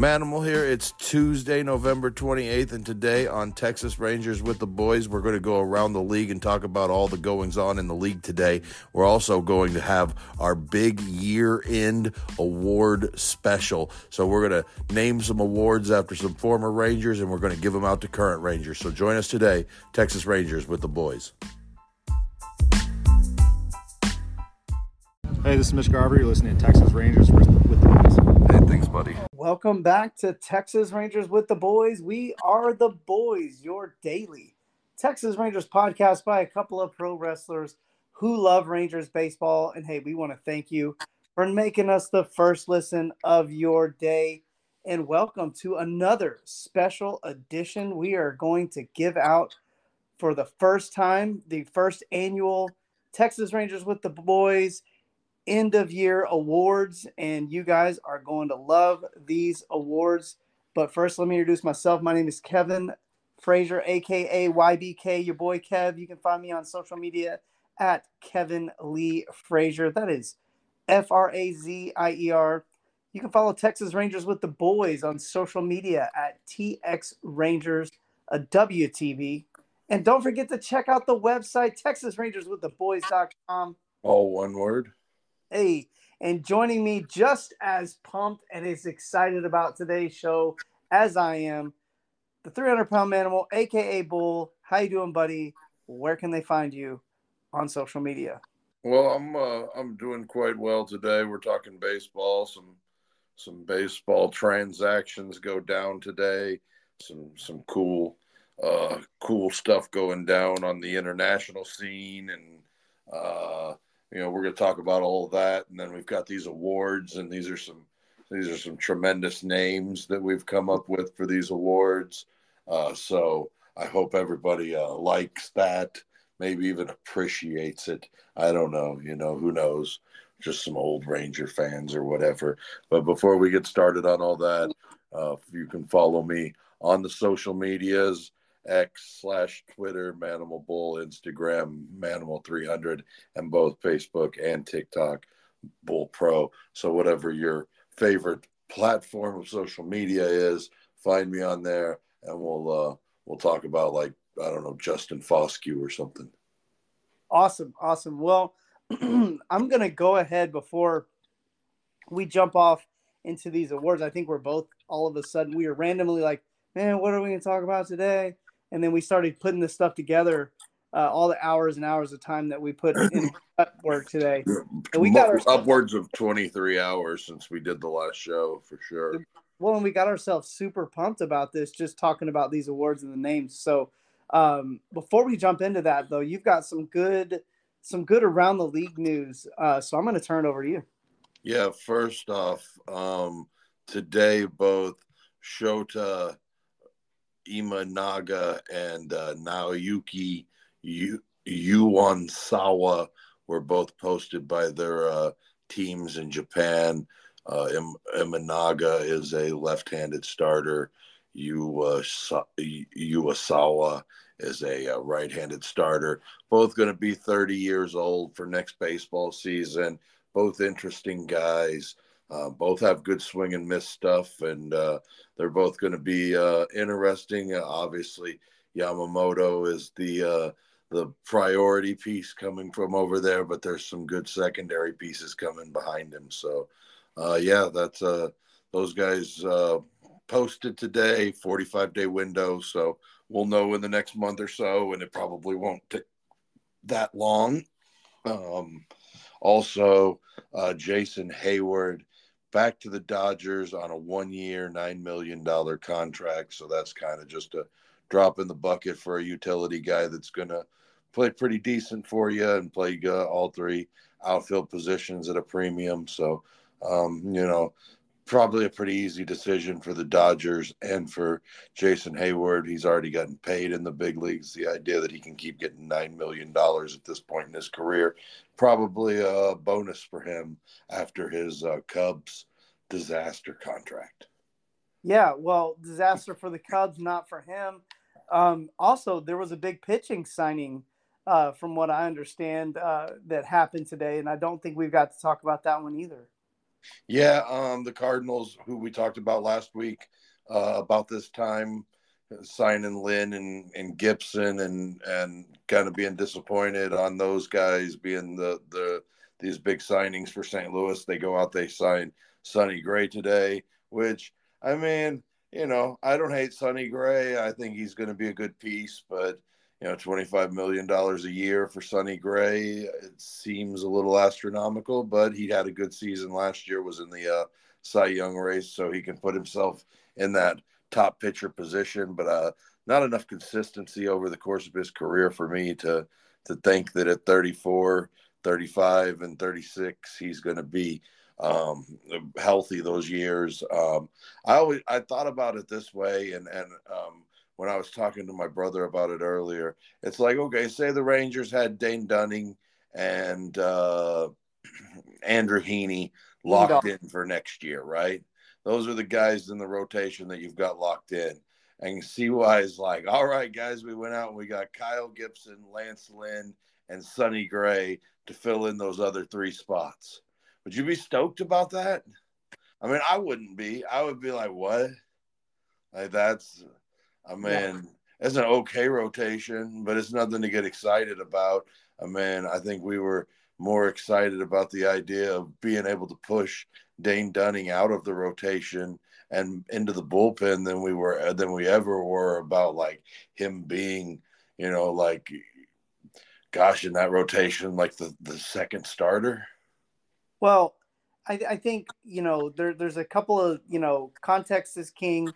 Manimal here. It's Tuesday, November 28th, and today on Texas Rangers with the Boys, we're going to go around the league and talk about all the goings on in the league today. We're also going to have our big year end award special. So, we're going to name some awards after some former Rangers, and we're going to give them out to current Rangers. So, join us today, Texas Rangers with the Boys. Hey, this is Mitch Garver. You're listening to Texas Rangers with the thanks, buddy. Welcome back to Texas Rangers with the Boys. We are the Boys, your daily Texas Rangers podcast by a couple of pro wrestlers who love Rangers baseball. And hey, we want to thank you for making us the first listen of your day. And welcome to another special edition. We are going to give out for the first time the first annual Texas Rangers with the Boys end of year awards, and you guys are going to love these awards. But first, let me introduce myself. My name is Kevin Frazier, aka YBK, your boy Kev. You can find me on social media at Kevin Lee Frazier. That is F R A Z I E R. You can follow Texas Rangers with the boys on social media at TX Rangers, WTV. And don't forget to check out the website, TexasRangersWithTheBoys.com. All one word. Hey, and joining me just as pumped and as excited about today's show as I am, the 300 pound animal, aka Bull. How you doing, buddy? Where can they find you on social media? Well, I'm uh, I'm doing quite well today. We're talking baseball. Some some baseball transactions go down today. Some some cool uh, cool stuff going down on the international scene, and uh, you know we're going to talk about all of that. And then we've got these awards and these are some these are some tremendous names that we've come up with for these awards. Uh, so i hope everybody uh, likes that maybe even appreciates it. I don't know you know who knows? Just some old ranger fans or whatever. But before we get started on all that uh, you can follow me on the social medias X slash Twitter, Manimal Bull, Instagram, Manimal 300, and both Facebook and TikTok, Bull Pro. So, whatever your favorite platform of social media is, find me on there and we'll, uh, we'll talk about like, I don't know, Justin Foscue or something. Awesome. Awesome. Well, I'm going to go ahead before we jump off into these awards. I think we're both all of a sudden, we are randomly like, man, what are we going to talk about today? And then we started putting this stuff together. Uh, all the hours and hours of time that we put in work today. And we got our upwards of 23 hours since we did the last show for sure. Well, and we got ourselves super pumped about this, just talking about these awards and the names. So, um, before we jump into that, though, you've got some good, some good around the league news. Uh, so I'm going to turn it over to you. Yeah. First off, um, today both Shota Imanaga and uh, Naoyuki Yu- Sawa were both posted by their uh, teams in Japan. Uh, Im- Imanaga is a left-handed starter. Iwasawa is a uh, right-handed starter. Both going to be 30 years old for next baseball season. Both interesting guys. Uh, both have good swing and miss stuff, and uh, they're both going to be uh, interesting. Uh, obviously, Yamamoto is the uh, the priority piece coming from over there, but there's some good secondary pieces coming behind him. So, uh, yeah, that's those guys posted today, 45 day window. So we'll know in the next month or so, and it probably won't take that long. Um, also, Jason Heyward back to the Dodgers on a one year, $9 million contract. So that's kind of just a drop in the bucket for a utility guy that's going to play pretty decent for you and play uh, all three outfield positions at a premium. So, um, you know, probably a pretty easy decision for the Dodgers and for Jason Heyward. He's already gotten paid in the big leagues. The idea that he can keep getting $9 million at this point in his career, probably a bonus for him after his uh, Cubs disaster contract. Yeah, well, disaster for the Cubs, not for him. Um, also, there was a big pitching signing, uh, from what I understand, uh, that happened today, and I don't think we've got to talk about that one either. Yeah, um, the Cardinals, who we talked about last week, uh, about this time, signing Lynn and, and Gibson, and and kind of being disappointed on those guys being the the these big signings for St. Louis. They go out, they sign Sonny Gray today, which I mean, you know, I don't hate Sonny Gray. I think he's going to be a good piece, but you know, $25 million a year for Sonny Gray. It seems a little astronomical, but he had a good season last year, was in the uh, Cy Young race, so he can put himself in that top pitcher position, but uh, not enough consistency over the course of his career for me to, to think that at 34, 35, and 36, he's going to be um, healthy those years. Um, I always, I thought about it this way, and, and, um, when I was talking to my brother about it earlier. It's like, okay, say the Rangers had Dane Dunning and uh, Andrew Heaney locked in for next year, right? Those are the guys in the rotation that you've got locked in. And CY is like, all right, guys, we went out and we got Kyle Gibson, Lance Lynn, and Sonny Gray to fill in those other three spots. Would you be stoked about that? I mean, I wouldn't be. I would be like, what? Like that's I mean, it's an okay rotation, but it's nothing to get excited about. I mean, I think we were more excited about the idea of being able to push Dane Dunning out of the rotation and into the bullpen than we were uh, than we ever were about like him being, you know, like gosh, in that rotation, like the the second starter. Well, I, I think you know there there's a couple of you know context is king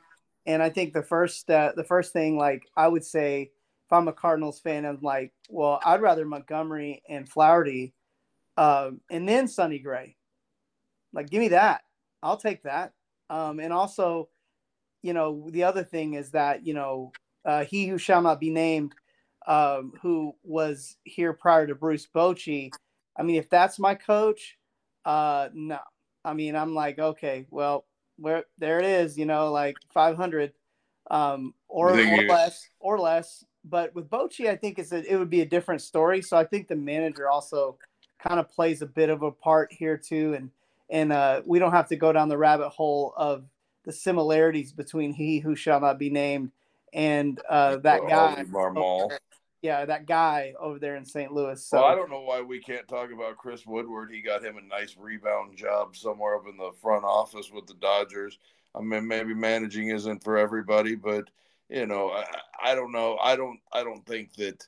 and I think the first uh, the first thing like I would say if I'm a Cardinals fan, I'm like, well, I'd rather Montgomery and Flaherty, um, and then Sonny Gray. Like, give me that. I'll take that. Um, and also, you know, the other thing is that you know, uh, he who shall not be named, um, who was here prior to Bruce Bochy. I mean, if that's my coach, uh, no. I mean, I'm like, okay, well, where there it is, you know, like 500 um, or, or less or less. But with Bochy, I think it's a, it would be a different story. So I think the manager also kind of plays a bit of a part here too. And, and uh, we don't have to go down the rabbit hole of the similarities between he who shall not be named and uh, that guy. Marmol yeah, that guy over there in St. Louis. So well, I don't know why we can't talk about Chris Woodward. He got him a nice rebound job somewhere up in the front office with the Dodgers. I mean, maybe managing isn't for everybody, but you know, I, I don't know. I don't. I don't think that.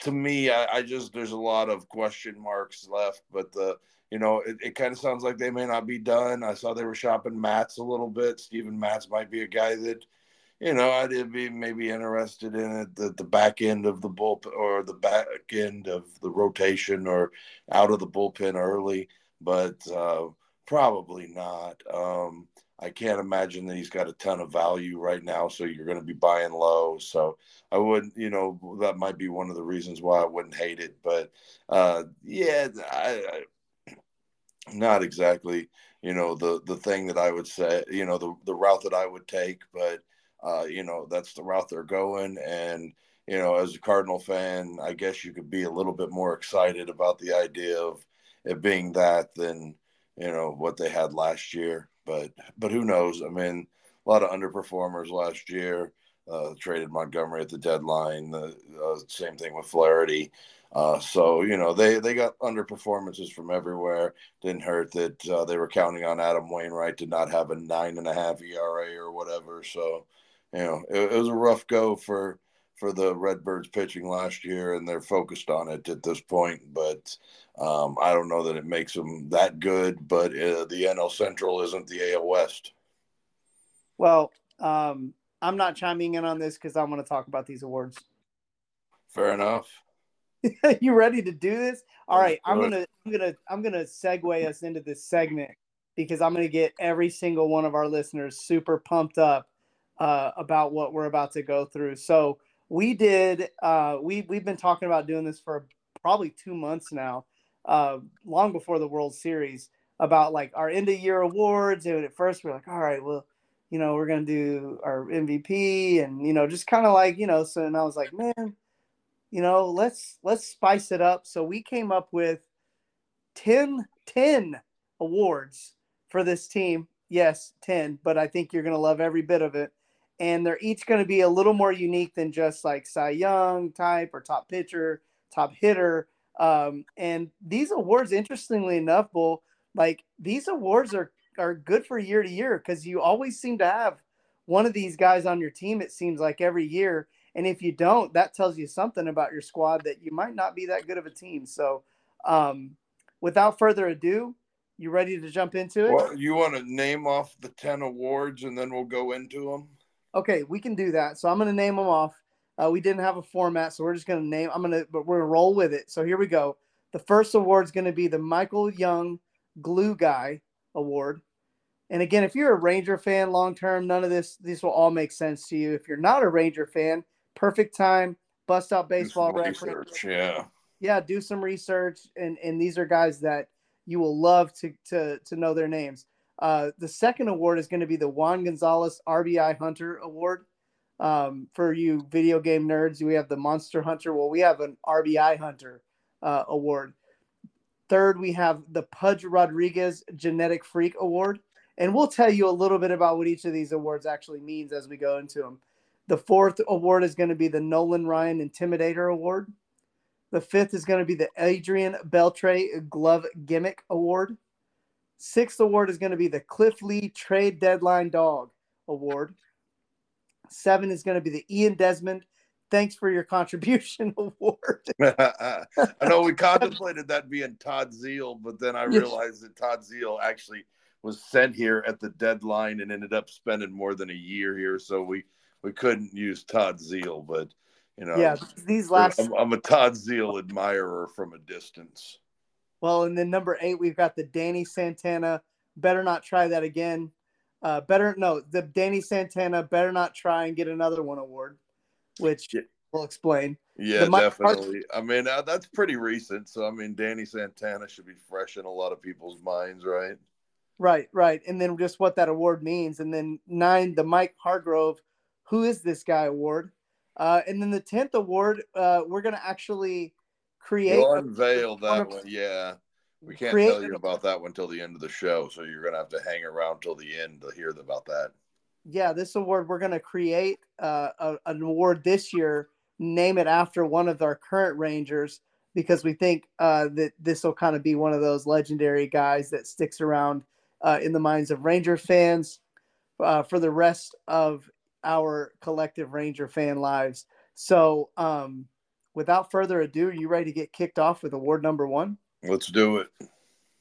To me, I, I just there's a lot of question marks left, but the you know, it, it kind of sounds like they may not be done. I saw they were shopping Matz a little bit. Steven Matz might be a guy that you know, I'd be maybe interested in it the, the back end of the bullpen or the back end of the rotation or out of the bullpen early, but uh, probably not. Um, I can't imagine that he's got a ton of value right now, so you're going to be buying low. So I wouldn't, you know, that might be one of the reasons why I wouldn't hate it. But uh, yeah, I, I, not exactly, you know, the the thing that I would say, you know, the the route that I would take, but uh, you know, that's the route they're going. And, you know, as a Cardinal fan, I guess you could be a little bit more excited about the idea of it being that than, you know, what they had last year. But, but who knows? I mean, a lot of underperformers last year. Uh, traded Montgomery at the deadline. The uh, same thing with Flaherty. Uh, so you know they they got underperformances from everywhere. Didn't hurt that uh, they were counting on Adam Wainwright to not have a nine and a half ERA or whatever. So you know, it, it was a rough go for for the Redbirds pitching last year, and they're focused on it at this point. But um, I don't know that it makes them that good. But uh, the NL Central isn't the AL West. Well, um, I'm not chiming in on this because I want to talk about these awards. Fair enough. you ready to do this? All right, I'm gonna I'm gonna I'm gonna segue us into this segment because I'm gonna get every single one of our listeners super pumped up uh, about what we're about to go through. So we did. Uh, we we've been talking about doing this for probably two months now, uh, long before the World Series. About like our end of year awards, and at first we are like, all right, well, you know, we're gonna do our MVP, and you know, just kind of like you know. So and I was like, man, you know, let's let's spice it up. So we came up with 10, 10 awards for this team. Yes, 10, but I think you're to love every bit of it. And they're each going to be a little more unique than just like Cy Young type or top pitcher, top hitter. Um, and these awards, interestingly enough, Bull, like these awards are are good for year to year because you always seem to have one of these guys on your team. It seems like every year, and if you don't, that tells you something about your squad that you might not be that good of a team. So, um, without further ado, you ready to jump into it? Well, you want to name off the 10 awards and then we'll go into them? Okay, we can do that. So I'm going to name them off. Uh, we didn't have a format, so we're just going to name. I'm going to, but we're going to roll with it. So here we go. The first award is going to be the Michael Young Glue Guy Award. And again, if you're a Ranger fan long term, none of this this will all make sense to you. If you're not a Ranger fan, perfect time, bust out baseball reference. Yeah. Yeah, do some research. And and these are guys that you will love to to to know their names. Uh, the second award is going to be the Juan Gonzalez RBI Hunter Award. Um, for you video game nerds, we have the Monster Hunter. Well, we have an RBI Hunter uh, award. Third, we have the Pudge Rodriguez Genetic Freak Award. And we'll tell you a little bit about what each of these awards actually means as we go into them. The fourth award is going to be the Nolan Ryan Intimidator Award. The fifth is going to be the Adrian Beltre Glove Gimmick Award. Sixth award is going to be the Cliff Lee Trade Deadline Dog Award. Seven is going to be the Ian Desmond Thanks for Your Contribution Award. I know we contemplated that being Todd Zeile, but then I realized that Todd Zeile actually was sent here at the deadline and ended up spending more than a year here. So we we couldn't use Todd Zeile, but you know, yeah, these last I'm, I'm a Todd Zeile admirer from a distance. Well, and then number eight, we've got the Danny Santana. Better not try that again. Uh, better no, the Danny Santana. Better not try and get another one award, which yeah. we'll explain. Yeah, definitely. I mean, uh, that's pretty recent. So I mean, Danny Santana should be fresh in a lot of people's minds, right? Right, right. And then just what that award means. And then nine, the Mike Hargrove, who is this guy award. Uh, and then the 10th award, uh, we're going to actually create. We'll unveil that one. Yeah. We can't tell you about that one till the end of the show. So you're going to have to hang around till the end to hear about that. Yeah. This award, we're going to create uh, a, an award this year, name it after one of our current Rangers because we think uh, that this will kind of be one of those legendary guys that sticks around uh, in the minds of Ranger fans uh, for the rest of our collective Ranger fan lives. So, um, without further ado, are you ready to get kicked off with award number one? Let's do it.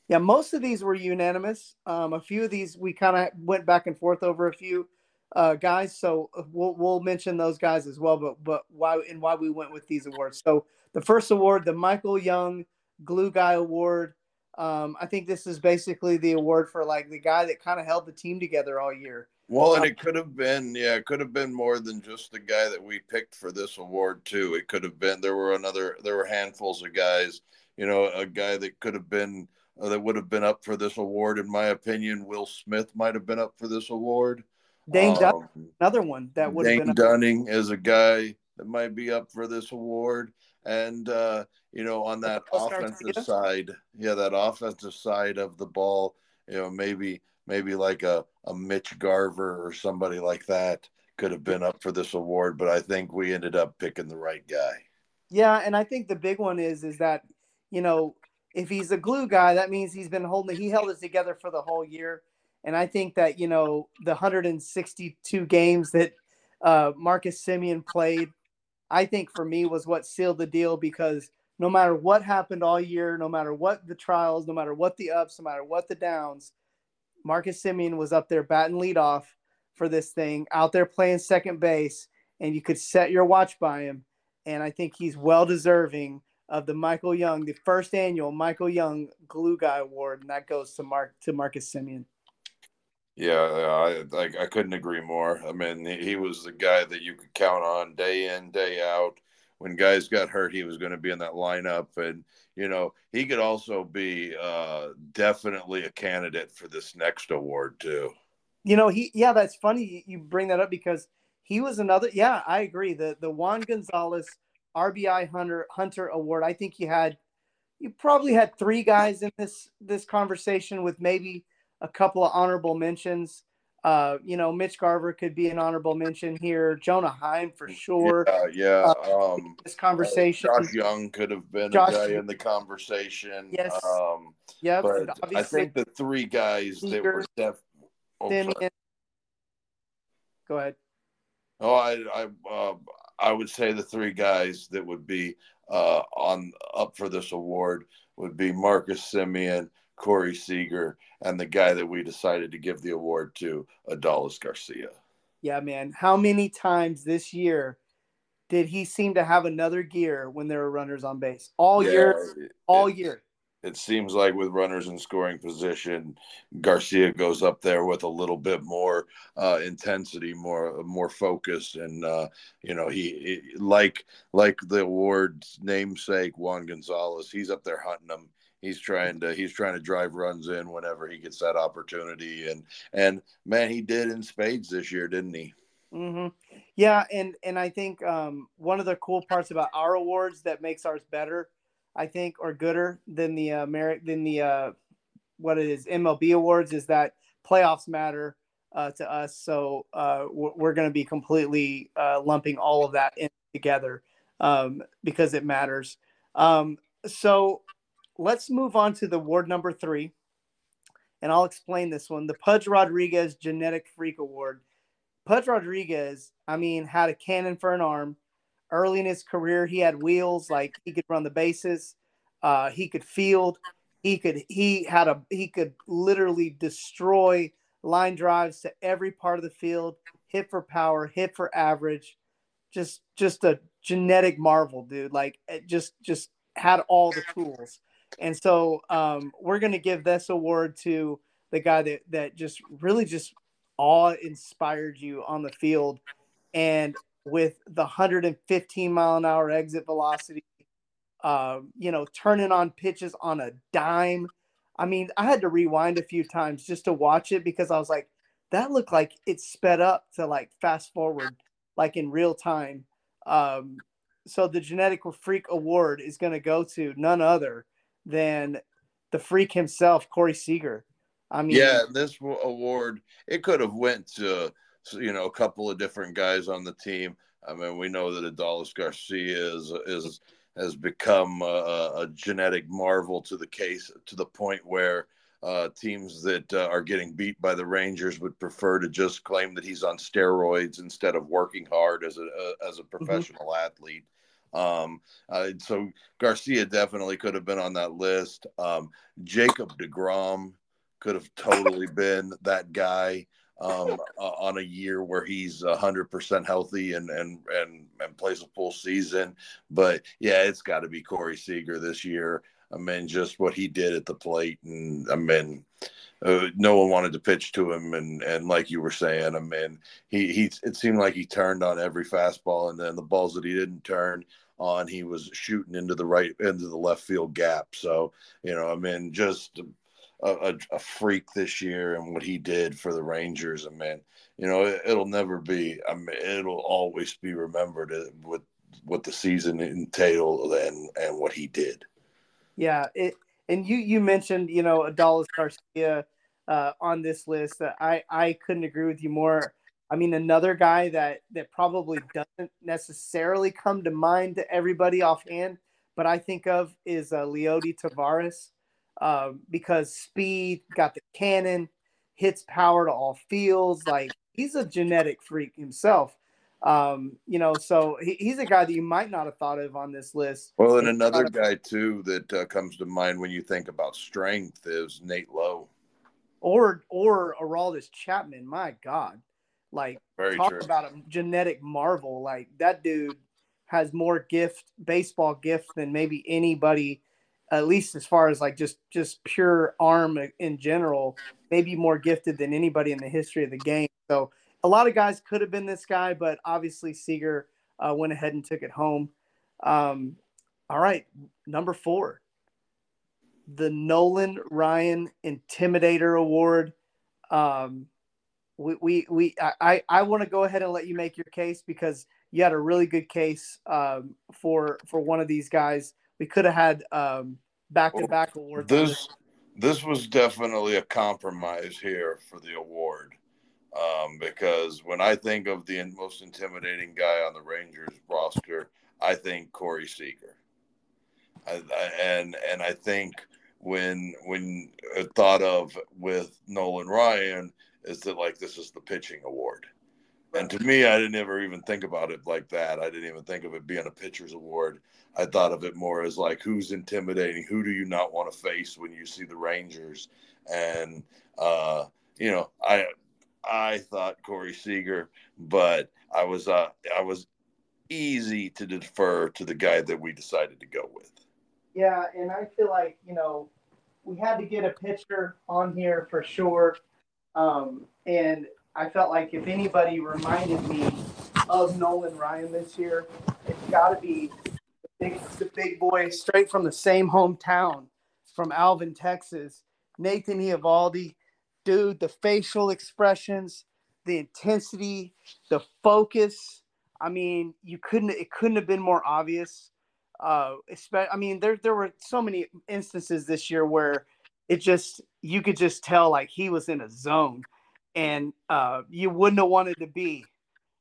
Yeah, most of these were unanimous. Um, a few of these we kind of went back and forth over a few uh, guys, so uh, we'll we'll mention those guys as well. But but why and why we went with these awards. So the first award, the Michael Young Glue Guy Award, um, I think this is basically the award for like the guy that kind of held the team together all year. Well, and um, it could have been, yeah, it could have been more than just the guy that we picked for this award too. It could have been there were another, there were handfuls of guys. You know, a guy that could have been uh, that would have been up for this award, in my opinion. Will Smith might have been up for this award. Dane um, Dunning, another one that would Dane have been. Dunning is a guy that might be up for this award. And uh, you know, on that offensive side, yeah, that offensive side of the ball, you know, maybe maybe like a, a Mitch Garver or somebody like that could have been up for this award, but I think we ended up picking the right guy. Yeah, and I think the big one is is that, you know, if he's a glue guy, that means he's been holding he held it together for the whole year. And I think that, you know, the 162 games that uh, Marcus Semien played I think for me was what sealed the deal because no matter what happened all year, no matter what the trials, no matter what the ups, no matter what the downs, Marcus Semien was up there batting lead off for this thing, out there playing second base, and you could set your watch by him. And I think he's well deserving of the Michael Young, the first annual Michael Young Glue Guy Award, and that goes to Mark to Marcus Semien. Yeah, I, I, I couldn't agree more. I mean, he was the guy that you could count on day in, day out. When guys got hurt, he was going to be in that lineup, and you know he could also be uh, definitely a candidate for this next award too. You know, he yeah, that's funny you bring that up because he was another. Yeah, I agree. The the Juan Gonzalez RBI Hunter Hunter Award. I think he had you probably had three guys in this this conversation with maybe a couple of honorable mentions. Uh, you know, Mitch Garver could be an honorable mention here. Jonah Heim for sure. Yeah, yeah. Uh, um, this conversation. Josh Jung could have been Josh- a guy in the conversation. Yes. Um, Yep. but I think the three guys that were def. Oh. Semien. Go ahead. Oh, I, I, uh, I would say the three guys that would be uh, on up for this award would be Marcus Semien, Corey Seager, and the guy that we decided to give the award to, Adolis Garcia. Yeah, man. How many times this year did he seem to have another gear when there were runners on base? All year, it- all it- year. It seems like with runners in scoring position, Garcia goes up there with a little bit more uh, intensity, more more focus, and uh, you know he, he like like the award's namesake Juan Gonzalez. He's up there hunting them. He's trying to he's trying to drive runs in whenever he gets that opportunity, and and man, he did in spades this year, didn't he? hmm Yeah, and and I think um, one of the cool parts about our awards that makes ours better, I think, or gooder than the uh, merit than the uh, what it is MLB awards is that playoffs matter uh, to us. So uh, we're, we're going to be completely uh, lumping all of that in together um, because it matters. Um, so let's move on to the award number three, and I'll explain this one: the Pudge Rodriguez Genetic Freak Award. Pudge Rodriguez, I mean, had a cannon for an arm. Early in his career, he had wheels, like he could run the bases, uh, he could field, he could he had a he could literally destroy line drives to every part of the field, hit for power, hit for average, just just a genetic marvel, dude. Like it just just had all the tools. And so um, we're gonna give this award to the guy that that just really just awe inspired you on the field. And with the 115 mile an hour exit velocity um, you know turning on pitches on a dime. I mean i had to rewind a few times just to watch it because i was like that looked like it sped up to like fast forward like in real time. Um, so the genetic freak award is going to go to none other than the freak himself corey seager i mean yeah, this award it could have went to you know a couple of different guys on the team. I mean, we know that Adolis Garcia is is has become a, a genetic marvel to the case to the point where uh, teams that uh, are getting beat by the Rangers would prefer to just claim that he's on steroids instead of working hard as a, a as a professional athlete. Um, uh, so Garcia definitely could have been on that list. Um, Jacob deGrom could have totally been that guy um, uh, on a year where he's hundred percent healthy and, and and and plays a full season. But yeah, it's got to be Corey Seager this year. I mean, just what he did at the plate, and I mean, uh, no one wanted to pitch to him, and and like you were saying, I mean, he he it seemed like he turned on every fastball, and then the balls that he didn't turn on, he was shooting into the right into the left field gap. So you know, I mean, just a, a, freak this year and what he did for the Rangers. I mean, you know, it, will never be. I mean, it'll always be remembered with what the season entailed and and what he did. Yeah, it and you you mentioned you know Adolis Garcia uh, on this list. I I couldn't agree with you more. I mean, another guy that that probably doesn't necessarily come to mind to everybody offhand, but I think of is uh, Leody Taveras um, because speed, got the cannon, hits power to all fields. Like he's a genetic freak himself. Um, you know, so he, he's a guy that you might not have thought of on this list. Well, and another guy too that uh, comes to mind when you think about strength is Nate Lowe, or or Aroldis Chapman. My God, like Very talk true. about a genetic marvel. Like that dude has more gift, baseball gift than maybe anybody at least as far as like just just pure arm in general, maybe more gifted than anybody in the history of the game. So a lot of guys could have been this guy, but obviously Seager uh, went ahead and took it home. Um, all right, number four, the Nolan Ryan Intimidator Award. Um, we we, we I I want to go ahead and let you make your case because you had a really good case um, for for one of these guys. We could have had um, back to back awards. This this was definitely a compromise here for the award. Um, because when I think of the most intimidating guy on the Rangers roster, I think Corey Seager. I, I, and and I think when when thought of with Nolan Ryan is that like this is the pitching award. And to me, I didn't ever even think about it like that. I didn't even think of it being a pitcher's award. I thought of it more as like who's intimidating, who do you not want to face when you see the Rangers, and uh, you know, I I thought Corey Seager, but I was uh, I was easy to defer to the guy that we decided to go with. Yeah, and I feel like you know we had to get a pitcher on here for sure, um, and I felt like if anybody reminded me of Nolan Ryan this year, it's got to be the big, the big boy straight from the same hometown from Alvin, Texas, Nathan Eovaldi. Dude, the facial expressions, the intensity, the focus. I mean, you couldn't. It couldn't have been more obvious. Uh, I mean, there there were so many instances this year where it just you could just tell like he was in a zone and uh, you wouldn't have wanted to be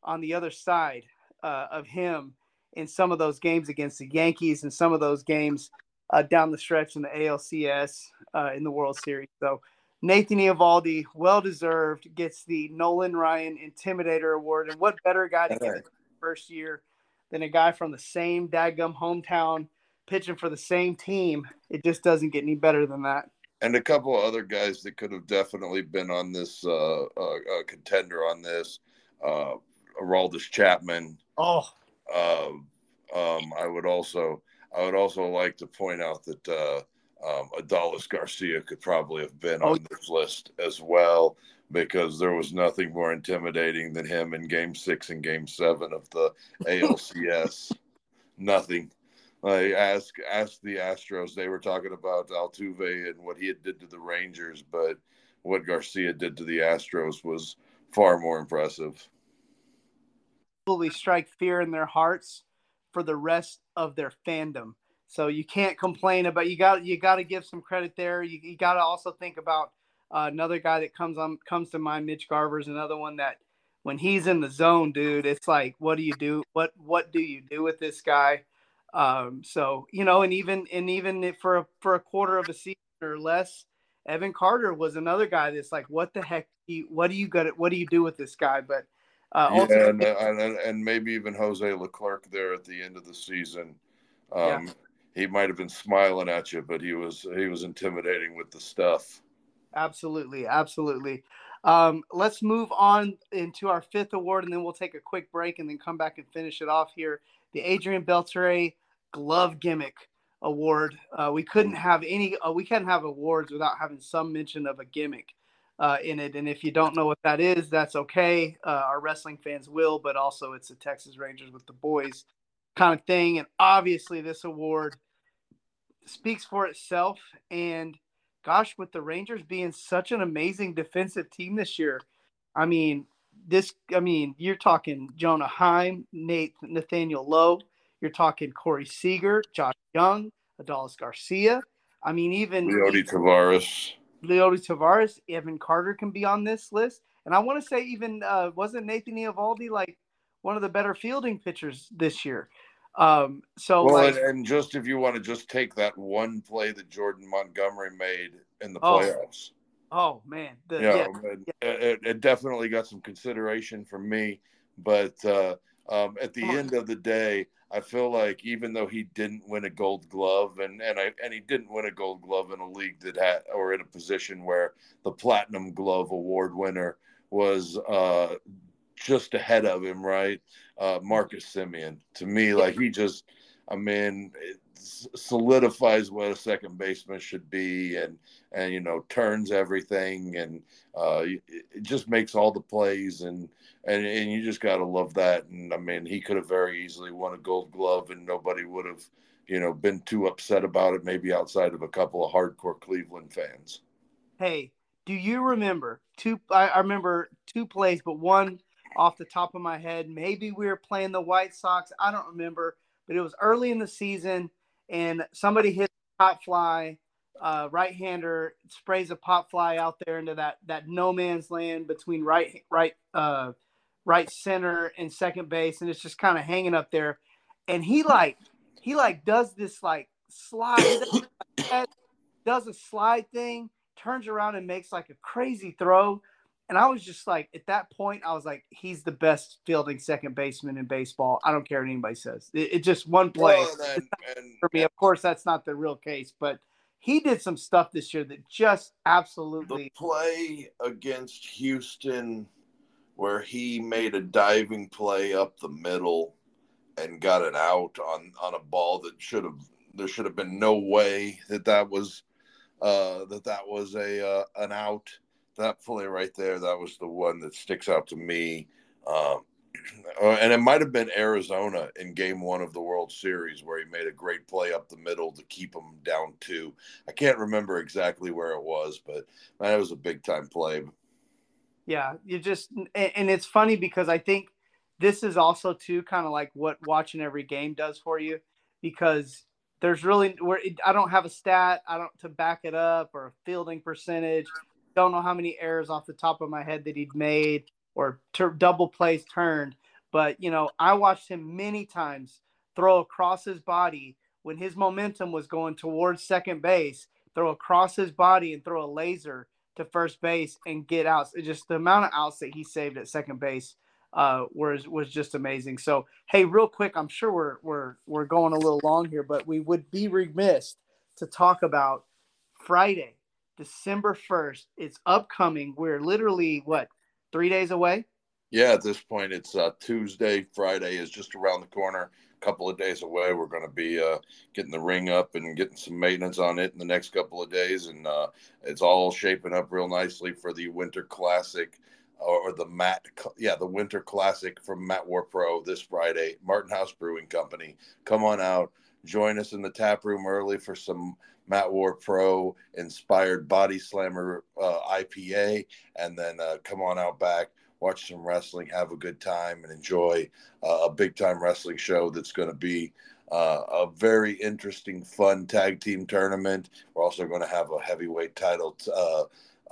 on the other side uh, of him in some of those games against the Yankees and some of those games uh, down the stretch in the ALCS uh, in the World Series. So Nathan Eovaldi, well deserved, gets the Nolan Ryan Intimidator Award. And what better guy to get it first year than a guy from the same dadgum hometown pitching for the same team? It just doesn't get any better than that and a couple of other guys that could have definitely been on this uh, uh, uh contender on this. Uh, Aroldis Chapman. Oh. Uh, um, I would also I would also like to point out that uh, um, Garcia could probably have been oh. on this list as well because there was nothing more intimidating than him in Game Six and Game Seven of the ALCS. nothing. I ask ask the Astros. They were talking about Altuve and what he had did to the Rangers, but what Garcia did to the Astros was far more impressive. Fully strike fear in their hearts for the rest of their fandom. So you can't complain about you got you got to give some credit there. You, you got to also think about uh, another guy that comes on comes to mind. Mitch Garver's another one that when he's in the zone, dude, it's like what do you do? What what do you do with this guy? Um, so you know, and even and even for a, for a quarter of a season or less, Evan Carter was another guy that's like, what the heck? What do you got? What do you do with this guy? But uh, yeah, and, and, and, maybe even Jose Leclerc there at the end of the season. Um, yeah. He might have been smiling at you, but he was he was intimidating with the stuff. Absolutely, absolutely. Um, let's move on into our fifth award, and then we'll take a quick break and then come back and finish it off here. The Adrian Beltre glove gimmick award. Uh, we couldn't have any. Uh, we can't have awards without having some mention of a gimmick uh, in it. And if you don't know what that is, that's okay. Uh, our wrestling fans will, but also it's the Texas Rangers with the boys kind of thing. And obviously, this award speaks for itself. And gosh, with the Rangers being such an amazing defensive team this year, I mean, this. I mean, you're talking Jonah Heim, Nate Nathaniel Lowe you're talking Corey Seager, Josh Jung, Adolis Garcia. I mean, even Leody Taveras. Leody Taveras, Evan Carter can be on this list. And I want to say, even uh, wasn't Nathan Eovaldi like one of the better fielding pitchers this year? Um, so, well, like, and, and, just if you want to just take that one play that Jordan Montgomery made in the oh, playoffs. Oh man, the, yeah, yeah, yeah. It, it, definitely got some consideration from me, but uh, um, at the end of the day, I feel like even though he didn't win a Gold Glove, and and I and he didn't win a Gold Glove in a league that had or in a position where the Platinum Glove award winner was uh, just ahead of him, right? Uh, Marcus Semien. To me, like he just, I mean, it solidifies what a second baseman should be, and and you know turns everything, and uh, it just makes all the plays and and and you just got to love that. And I mean, he could have very easily won a Gold Glove, and nobody would have, you know, been too upset about it. Maybe outside of a couple of hardcore Cleveland fans. Hey, do you remember two? I, I remember two plays, but one off the top of my head. Maybe we were playing the White Sox. I don't remember, but it was early in the season, and somebody hit pop fly, uh, right hander sprays a pop fly out there into that that no man's land between right right uh, right center and second base, and it's just kind of hanging up there. And he like he like does this like slide, does a slide thing, turns around and makes like a crazy throw. And I was just like, at that point, I was like, he's the best fielding second baseman in baseball. I don't care what anybody says. It, it just one play Well, and- and- for me. Of course, that's not the real case, but he did some stuff this year that just absolutely. the play against Houston where he made a diving play up the middle and got an out on on a ball that should have there should have been no way that that was uh that that was a uh, an out that play right there that was the one that sticks out to me um uh, and it might have been Arizona in game one of the World Series where he made a great play up the middle to keep them down two. I can't remember exactly where it was, but man, it was a big time play. Yeah, you just and it's funny because I think this is also too kind of like what watching every game does for you because there's really where I don't have a stat I don't to back it up or a fielding percentage. Don't know how many errors off the top of my head that he'd made or tur double plays turned, but you know I watched him many times throw across his body when his momentum was going towards second base, throw across his body and throw a laser to first base and get outs. It just the amount of outs that he saved at second base uh, was was just amazing. So hey, real quick, I'm sure we're we're we're going a little long here, but we would be remiss to talk about Friday, December first. It's upcoming. We're literally what three days away. Yeah, at this point, it's uh, Tuesday. Friday is just around the corner. A couple of days away. We're going to be uh, getting the ring up and getting some maintenance on it in the next couple of days, and uh, it's all shaping up real nicely for the Winter Classic or the Matt, yeah, the Winter Classic from Matt War Pro this Friday. Martin House Brewing Company. Come on out, join us in the tap room early for some Matt War Pro inspired Body Slammer uh, IPA, and then uh, come on out back, watch some wrestling, have a good time, and enjoy uh, a big time wrestling show that's going to be. Uh, a very interesting, fun tag team tournament. We're also going to have a heavyweight title uh,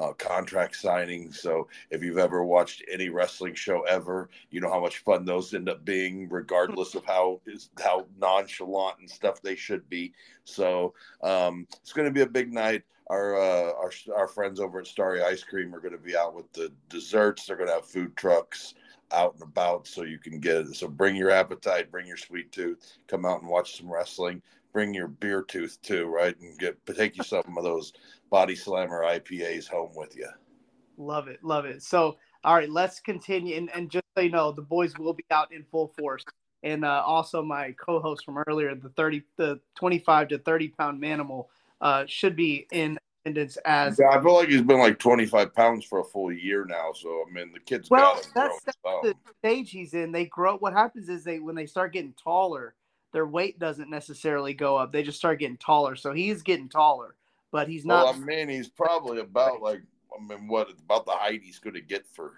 uh, contract signing. So if you've ever watched any wrestling show ever, you know how much fun those end up being, regardless of how is how nonchalant and stuff they should be. So um, it's going to be a big night. Our, uh, our our friends over at Starry Ice Cream are going to be out with the desserts. They're going to have food trucks out and about, so you can get it. So bring your appetite, bring your sweet tooth, come out and watch some wrestling. Bring your beer tooth too, right? And get take you some of those body slammer IPAs home with you. Love it, love it. So, all right, let's continue. And, and just so you know, the boys will be out in full force. And uh, also, my co-host from earlier, the thirty, the twenty-five to thirty pound manimal, uh, should be in attendance as. Yeah, I feel like he's been like 25 pounds for a full year now. So I mean, the kid's Well, got that's, that's the stage he's in. They grow. What happens is they when they start getting taller, their weight doesn't necessarily go up. They just start getting taller. So he's getting taller, but he's not. Well, I mean, he's probably about like I mean, what about the height he's going to get for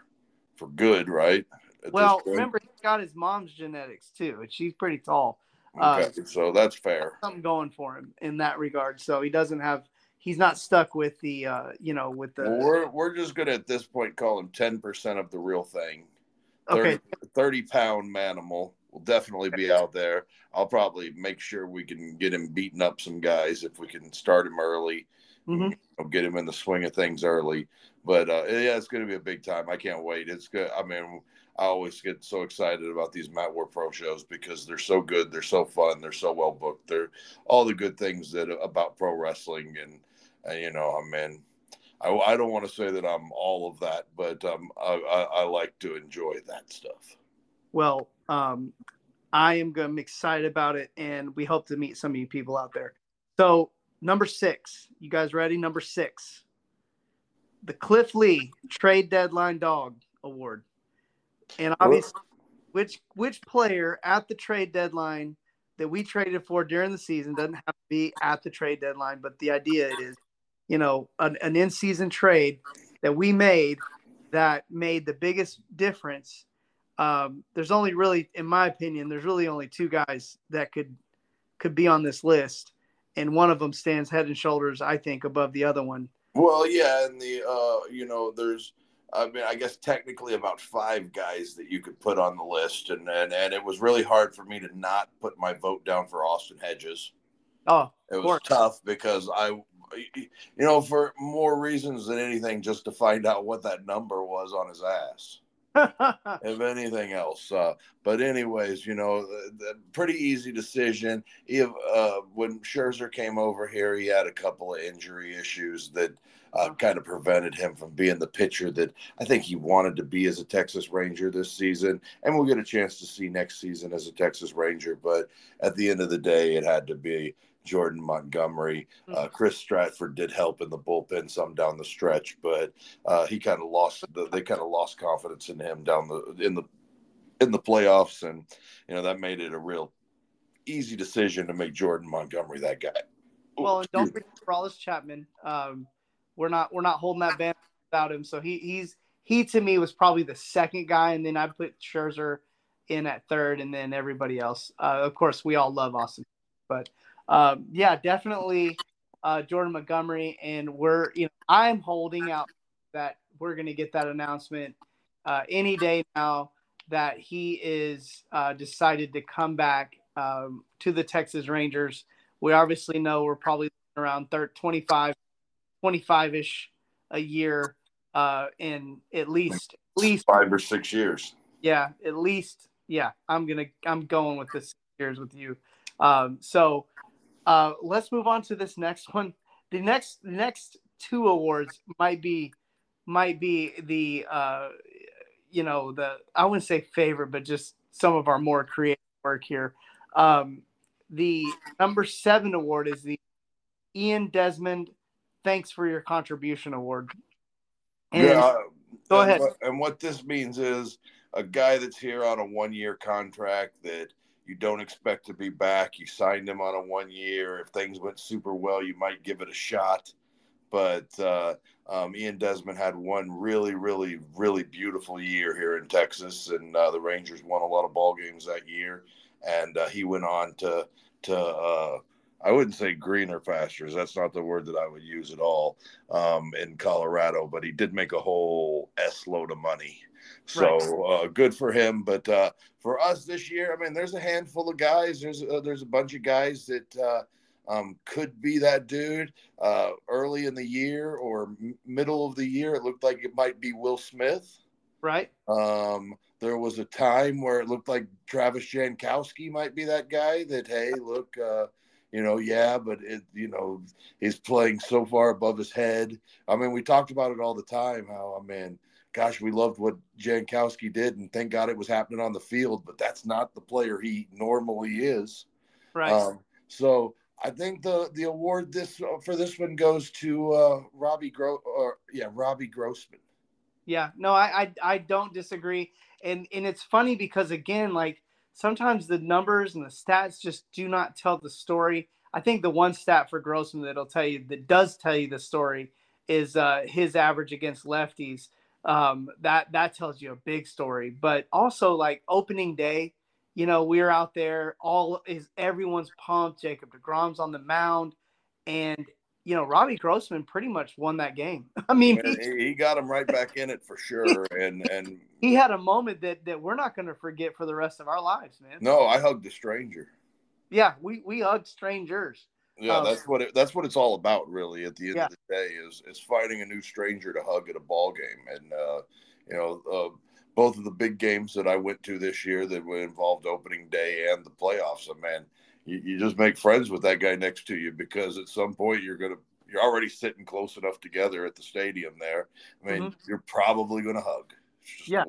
for good, right? At well, remember he's got his mom's genetics too, and she's pretty tall. uh, Okay, so that's fair. something going for him in that regard. So he doesn't have he's not stuck with the uh you know with the Well, we're we're just gonna at this point call him ten percent of the real thing. okay 30, 30 pound manimal will definitely be out there. I'll probably make sure we can get him beating up some guys if we can start him early. Mhm. You know, get him in the swing of things early. But uh, yeah, it's going to be a big time. I can't wait. It's good. I mean, I always get so excited about these Matt War Pro shows because they're so good, they're so fun, they're so well booked. They're all the good things that about pro wrestling, and, and you know, I mean, I, I don't want to say that I'm all of that, but um, I, I, I like to enjoy that stuff. well um I am gonna be excited about it and we hope to meet some of you people out there. So number six, you guys ready? Number six, the Cliff Lee Trade Deadline Dog Award, and obviously, which which player at the trade deadline that we traded for during the season doesn't have to be at the trade deadline, but the idea is, you know, an, an in-season trade that we made that made the biggest difference. Um, there's only really, in my opinion, there's really only two guys that could could be on this list, and one of them stands head and shoulders, I think, above the other one. Well, yeah, and the uh, you know, there's I mean, I guess technically about five guys that you could put on the list, and and, and it was really hard for me to not put my vote down for Austin Hedges. Oh, it was tough because I, you know, for more reasons than anything, just to find out what that number was on his ass. if anything else. Uh, but anyways, you know, the, the pretty easy decision. If, uh, when Scherzer came over here, he had a couple of injury issues that uh, kind of prevented him from being the pitcher that I think he wanted to be as a Texas Ranger this season, and we'll get a chance to see next season as a Texas Ranger. But at the end of the day, it had to be Jordan Montgomery. Uh, Chris Stratton did help in the bullpen some down the stretch, but uh, he kind of lost. The, they kind of lost confidence in him down the in the in the playoffs, and you know that made it a real easy decision to make Jordan Montgomery that guy. Well, and don't forget Aroldis Chapman. Um, we're not we're not holding that band without him. So he he's he to me was probably the second guy, and then I put Scherzer in at third, and then everybody else. Uh, of course, we all love Austin, but um, yeah, definitely uh, Jordan Montgomery, and we're you know I'm holding out that we're going to get that announcement uh, any day now that he is uh, decided to come back um, to the Texas Rangers. We obviously know we're probably around 30, 25 25 ish a year, uh, in at least at least five or six years. Yeah, at least. Yeah, I'm gonna I'm going with this years with you. Um, so uh, let's move on to this next one. The next the next two awards might be might be the uh, you know the I wouldn't say favorite, but just some of our more creative work here. Um, the number seven award is the Ian Desmond thanks for your contribution award. And yeah, go and ahead. What, and what this means is a guy that's here on a one year contract that you don't expect to be back. You signed him on a one year. If things went super well, you might give it a shot. But uh, um, Ian Desmond had one really, really, really beautiful year here in Texas, and uh, the Rangers won a lot of ball games that year. And uh, he went on to to uh, I wouldn't say greener pastures. That's not the word that I would use at all um, in Colorado. But he did make a whole s load of money, so uh, good for him. But uh, for us this year, I mean, there's a handful of guys. There's uh, there's a bunch of guys that uh, um, could be that dude. Uh, early in the year or m- middle of the year, it looked like it might be Will Smith. Right. Um, there was a time where it looked like Travis Jankowski might be that guy. That hey, look uh, you know, yeah, but it, you know, he's playing so far above his head. I mean, we talked about it all the time. How I mean, gosh, we loved what Jankowski did, and thank God it was happening on the field. But that's not the player he normally is. Right. Um, so I think the the award this uh, for this one goes to uh, Robbie Gro or yeah Robbie Grossman. Yeah, no, I, I I don't disagree, and and it's funny because again, like sometimes the numbers and the stats just do not tell the story. I think the one stat for Grossman that'll tell you that does tell you the story is uh, his average against lefties. Um, that that tells you a big story. But also like opening day, you know, we are out there. All is everyone's pumped. Jacob deGrom's on the mound, and you know, Robbie Grossman pretty much won that game. I mean, he, he, got him right back in it for sure. And and he had a moment that that we're not going to forget for the rest of our lives, man. No, I hugged a stranger. Yeah, we we hugged strangers. Yeah, um, that's what it, that's what it's all about, really. At the end yeah. of the day, is is finding a new stranger to hug at a ball game, and uh, you know, uh, both of the big games that I went to this year that were involved opening day and the playoffs. And man, you, you just make friends with that guy next to you because at some point you're gonna you're already sitting close enough together at the stadium there. I mean, mm-hmm. you're probably gonna hug. yeah.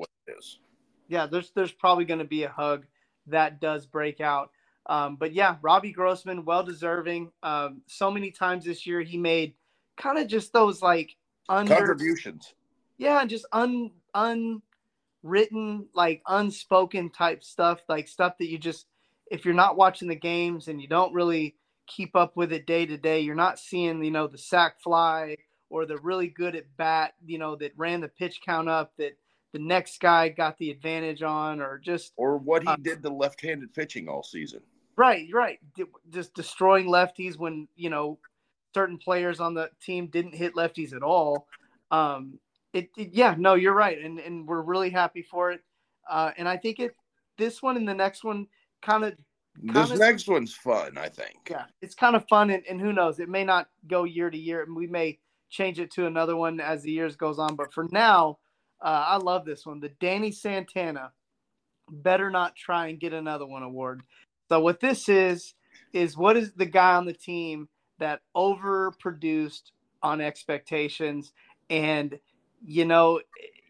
Yeah, there's there's probably gonna be a hug that does break out. Um, but yeah, Robbie Grossman, well deserving. Um, so many times this year he made kind of just those like under, contributions. Yeah, and just un unwritten, like unspoken type stuff, like stuff that you just if you're not watching the games and you don't really keep up with it day to day, you're not seeing, you know, the sac fly or the really good at bat, you know, that ran the pitch count up that the next guy got the advantage on or just or what he uh, did to left-handed pitching all season. Right, you're right. Just destroying lefties when you know certain players on the team didn't hit lefties at all. Um, it, it- yeah, no, you're right, and and we're really happy for it. Uh, and I think it this one and the next one kind of This next one's fun, I think. yeah, it's kind of fun, and, and who knows, it may not go year to year, and we may change it to another one as the years goes on. But for now, uh, I love this one, the Danny Santana. Better not try and get another one award. So what this is is what is the guy on the team that overproduced on expectations, and you know,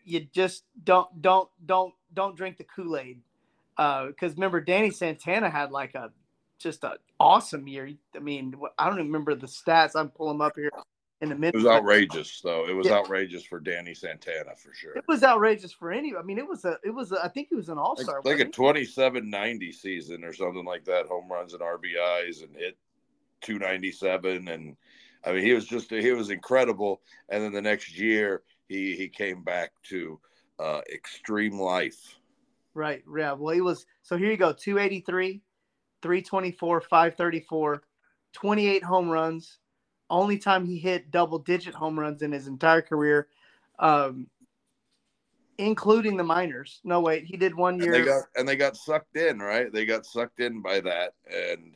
you just don't don't don't don't drink the Kool Aid because uh, remember Danny Santana had like a just an awesome year. I mean, I don't remember the stats. I'm pulling up here in minute. It was outrageous, though. It was Yeah. outrageous for Danny Santana for sure. It was outrageous for any. I mean, it was a. It was. A, I think he was an all star. like a 27 90 season or something like that, home runs and RBIs and hit 297. And I mean, he was just, he was incredible. And then the next year, he, he came back to uh, extreme life. Right. Yeah. Well, he was. So here you go 283, 324, 534, 28 home runs. Only time he hit double digit home runs in his entire career, um, including the minors. No, wait. He did one And year. they got, and they got sucked in, right? They got sucked in by that. And,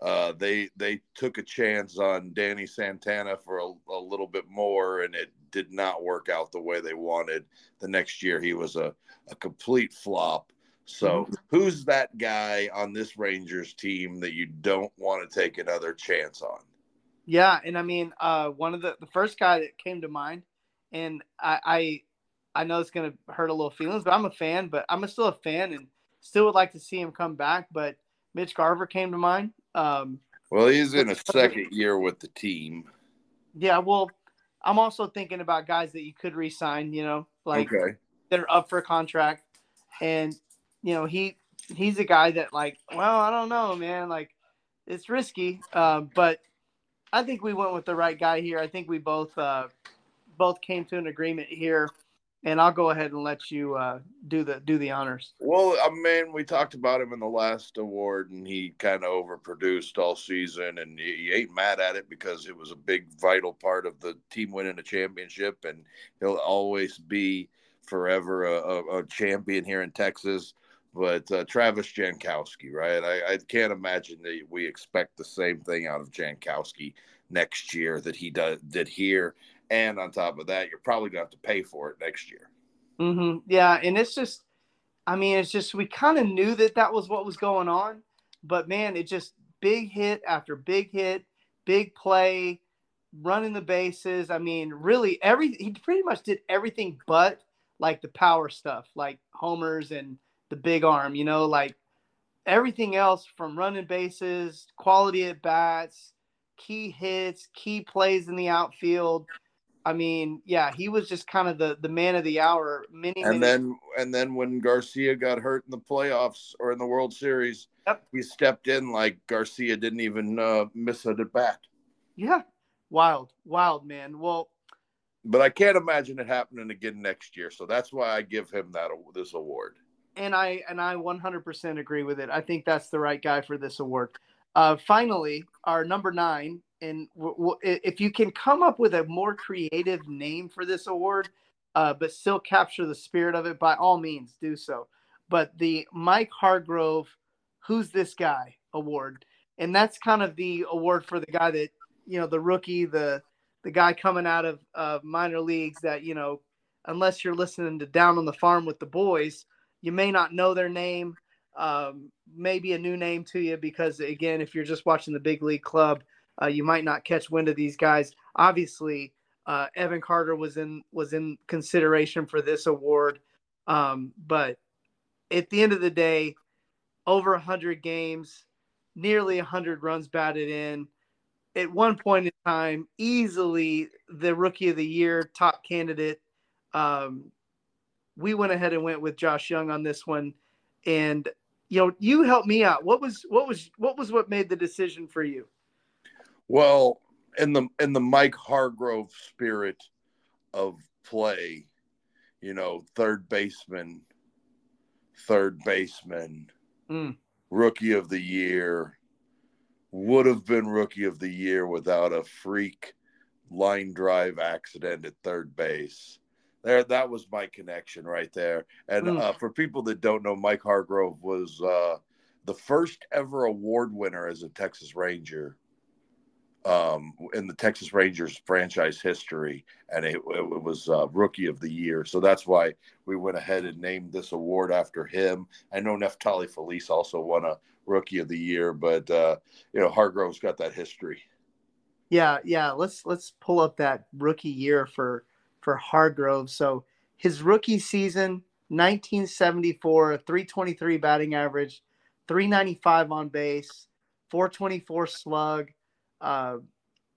uh, they they took a chance on Danny Santana for a, a little bit more, and it did not work out the way they wanted. The next year, he was a, a complete flop. So, who's that guy on this Rangers team that you don't want to take another chance on? Yeah, and I mean, uh, one of the the first guy that came to mind, and I I, I know it's gonna hurt a little feelings, but I'm a fan, but I'm still a fan, and still would like to see him come back. But Mitch Garver came to mind. Um, Well, he's in a second year with the team. yeah, well, I'm also thinking about guys that you could re-sign. You know, like okay. that are up for contract, and you know he he's a guy that like, well, I don't know, man, like it's risky, uh, but I think we went with the right guy here. I think we both uh, both came to an agreement here, and I'll go ahead and let you uh, do the do the honors. Well, I mean, we talked about him in the last award, and he kind of overproduced all season, and he, ain't mad at it because it was a big, vital part of the team winning a championship, and he'll always be forever a, a, a champion here in Texas. But uh, Travis Jankowski, right? I, I can't imagine that we expect the same thing out of Jankowski next year that he did here. And on top of that, you're probably gonna have to pay for it next year. hmm Yeah, and it's just, I mean, it's just we kind of knew that that was what was going on, but man, it just big hit after big hit, big play, running the bases. I mean, really, every he pretty much did everything but like the power stuff, like homers and the big arm. You know, like everything else from running bases, quality at bats, key hits, key plays in the outfield. I mean, yeah, he was just kind of the the man of the hour. Many, many and then and then when Garcia got hurt in the playoffs or in the World Series, Yep. he stepped in like Garcia didn't even uh, miss a bat. yeah, wild, wild man. Well, But I can't imagine it happening again next year, so that's why I give him that this award. And I and I 100% agree with it. I think that's the right guy for this award. Uh, finally, our number nine, and w- w- if you can come up with a more creative name for this award, uh, but still capture the spirit of it, by all means, do so. But the Mike Hargrove, who's this guy award, and that's kind of the award for the guy that you know, the rookie, the the guy coming out of uh, minor leagues that you know, unless you're listening to Down on the Farm with the boys, you may not know their name. Um, maybe a new name to you because again, if you're just watching the big league club, uh, you might not catch wind of these guys. Obviously, uh, Evan Carter was in was in consideration for this award, um, but at the end of the day, over 100 games, nearly 100 runs batted in. At one point in time, easily the rookie of the year, top candidate. Um, we went ahead and went with Josh Jung on this one, and you know, you helped me out. What was what was what was what made the decision for you? Well, in the in the Mike Hargrove spirit of play, you know, third baseman, third baseman, Mm. rookie of the year would have been rookie of the year without a freak line drive accident at third base. There, that was my connection right there. And mm. uh, for people that don't know, Mike Hargrove was uh, the first ever award winner as a Texas Ranger um, in the Texas Rangers franchise history, and it, it was uh, Rookie of the Year. So that's why we went ahead and named this award after him. I know Neftali Feliz also won a Rookie of the Year, but uh, you know Hargrove's got that history. Yeah, yeah. Let's let's pull up that rookie year for for Hargrove. So his rookie season, 1974, 323 batting average, 395 on base, 424 slug uh,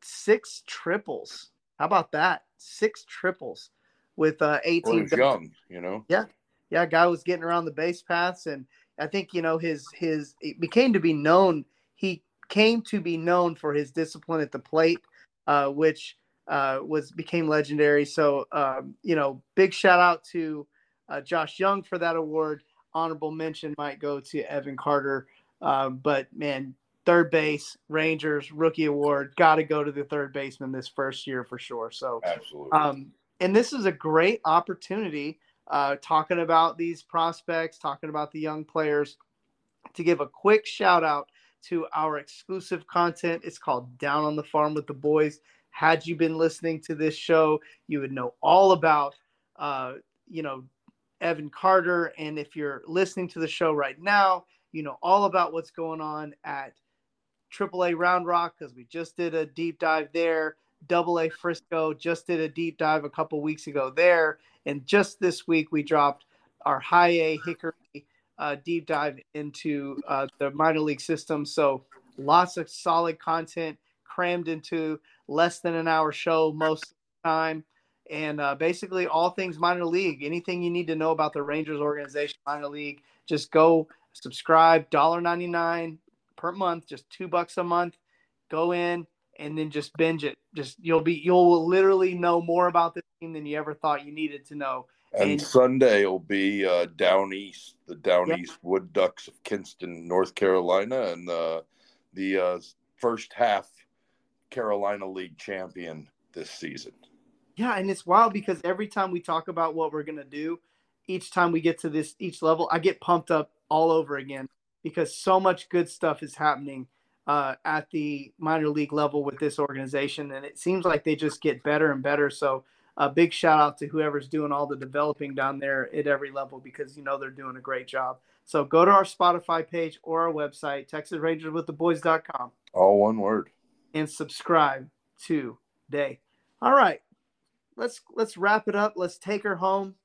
six triples. How about that? Six triples with uh, 18. Well, young, you know. Yeah, yeah. Guy was getting around the base paths, and I think you know his his it became to be known. He came to be known for his discipline at the plate, uh, which uh, was became legendary. So um, you know, big shout out to uh, Josh Jung for that award. Honorable mention might go to Evan Carter. Uh, but man, third base, Rangers rookie award. Got to go to the third baseman this first year for sure. So absolutely. Um, and this is a great opportunity uh, talking about these prospects, talking about the young players, to give a quick shout out to our exclusive content. It's called Down on the Farm with the Boys. Had you been listening to this show, you would know all about, uh, you know, Evan Carter. And if you're listening to the show right now, you know all about what's going on at AAA Round Rock because we just did a deep dive there. Double A Frisco just did a deep dive a couple weeks ago there, and just this week we dropped our High A Hickory uh, deep dive into uh, the minor league system. So lots of solid content crammed into less than an hour show most of the time, and uh, basically all things minor league. Anything you need to know about the Rangers organization, minor league, just go subscribe. Dollar ninety nine per month, just two bucks a month. Go in and then just binge it. Just you'll be you'll literally know more about the team than you ever thought you needed to know. And, and Sunday will be uh, down east, the down yep. east Wood Ducks of Kinston, North Carolina, and uh, the uh, first half Carolina League champion this season. Yeah, and it's wild because every time we talk about what we're gonna do, each time we get to this each level, I get pumped up all over again because so much good stuff is happening uh, at the minor league level with this organization, and it seems like they just get better and better. So, a big shout out to whoever's doing all the developing down there at every level because you know they're doing a great job. So, go to our Spotify page or our website, TexasRangersWithTheBoys.com. All one word. And subscribe today. All right, let's let's wrap it up. Let's take her home.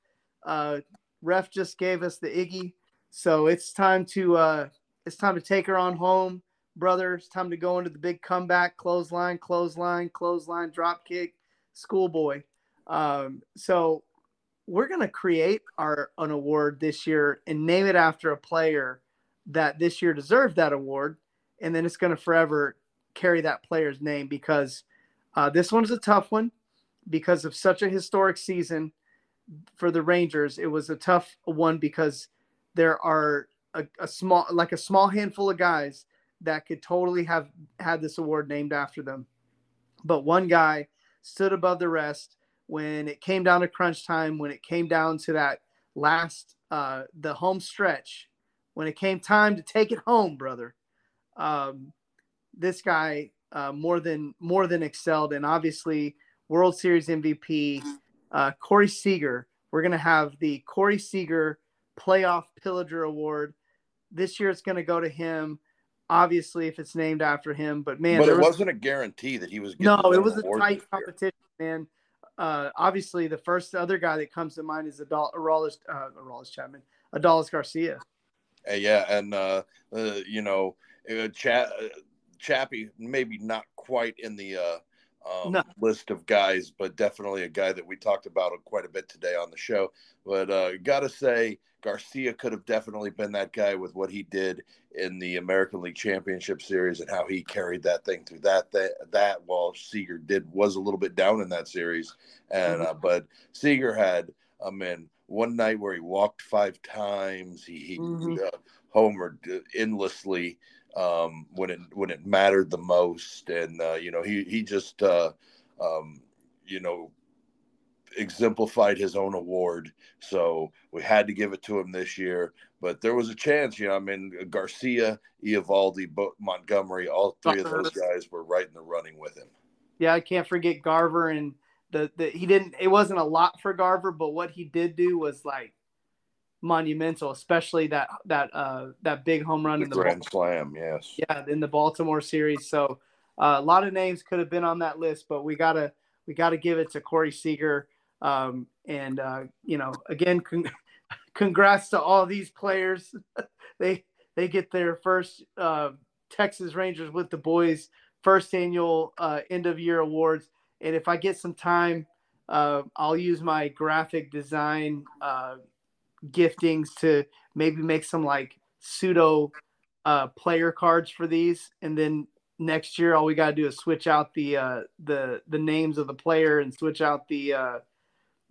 Uh, ref just gave us the Iggy so it's time to uh, it's time to take her on home, brother. It's time to go into the big comeback, clothesline, clothesline, clothesline, drop kick, schoolboy. Um, so we're gonna create our an award this year and name it after a player that this year deserved that award, and then it's gonna forever carry that player's name because uh, this one's a tough one because of such a historic season for the Rangers. It was a tough one because there are a, a, small like a small handful of guys that could totally have had this award named after them but one guy stood above the rest when it came down to crunch time when it came down to that last uh the home stretch when it came time to take it home brother um this guy uh, more than more than excelled and obviously world series mvp uh, corey seager we're going to have the corey seager playoff pillager award. This year it's going to go to him. Obviously, if it's named after him, but man, but it was, not a guarantee that he was. Going No, it was a tight competition, man. Uh, obviously, the first other guy that comes to mind is Adal- Aroldis, uh, Aroldis Chapman, Adolis Garcia. Uh, yeah, and uh, uh, you know, uh, Cha- uh, Chappie maybe not quite in the uh, um, no. list of guys, but definitely a guy that we talked about quite a bit today on the show. But uh, got to say, Garcia could have definitely been that guy with what he did in the American League Championship Series and how he carried that thing through that that, that while Seager did was a little bit down in that series, and uh, but Seager had I mean one night where he walked five times, he, he mm-hmm. uh, homered endlessly um, when it when it mattered the most, and uh, you know he he just uh, um, you know exemplified his own award. So we had to give it to him this year. But there was a chance, you know. I mean, Garcia, Eovaldi, Montgomery, all three of those guys were right in the running with him. Yeah, I can't forget Garver and the, the he didn't. It wasn't a lot for Garver, but what he did do was like monumental, especially that that uh that big home run the in the Grand Slam. Yes. Yeah, in the Baltimore series. So uh, a lot of names could have been on that list, but we gotta we gotta give it to Corey Seager. Um, and uh, you know, again, con- congrats to all these players. they they get their first uh, Texas Rangers with the boys first annual uh, end of year awards. And if I get some time, uh, I'll use my graphic design uh, giftings to maybe make some like pseudo uh, player cards for these. And then next year, all we got to do is switch out the uh, the the names of the player and switch out the uh,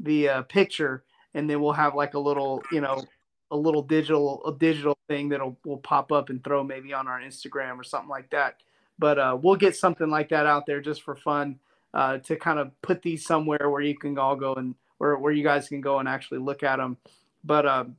the uh, picture, and then we'll have like a little you know a little digital a digital thing that'll will pop up and throw maybe on our Instagram or something like that. But uh, we'll get something like that out there just for fun uh, to kind of put these somewhere where you can all go and where, where you guys can go and actually look at them. But um,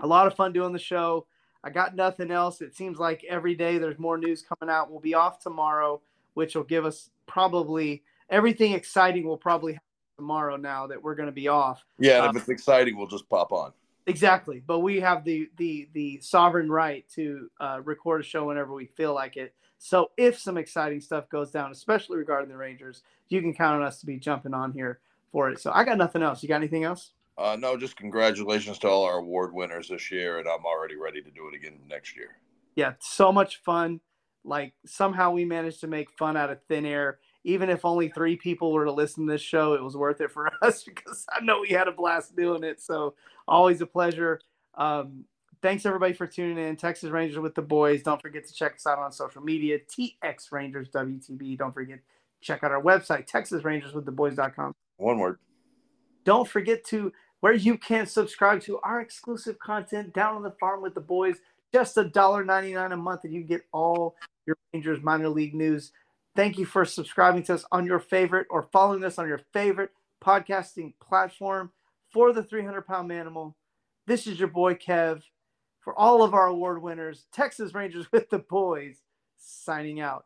a lot of fun doing the show. I got nothing else. It seems like every day there's more news coming out. We'll be off tomorrow, which will give us probably everything exciting will probably happen tomorrow now that we're going to be off. Yeah, uh, if it's exciting, we'll just pop on. Exactly, but we have the the the sovereign right to uh, record a show whenever we feel like it. So if some exciting stuff goes down, especially regarding the Rangers, you can count on us to be jumping on here for it. So I got nothing else. You got anything else? Uh, no, just congratulations to all our award winners this year, and I'm already ready to do it again next year. Yeah, so much fun. Like somehow we managed to make fun out of thin air. Even if only three people were to listen to this show, it was worth it for us because I know we had a blast doing it. So always a pleasure. Um, thanks everybody for tuning in. Texas Rangers with the boys. Don't forget to check us out on social media. TX Rangers WTB. Don't forget check out our website, TexasRangersWithTheBoys.com. One word. Don't forget to where you can subscribe to our exclusive content down on the farm with the boys. Just a dollar ninety nine a month, and you get all your Rangers minor league news. Thank you for subscribing to us on your favorite or following us on your favorite podcasting platform for the 300 pound manimal. This is your boy Kev for all of our award winners, Texas Rangers with the boys, signing out.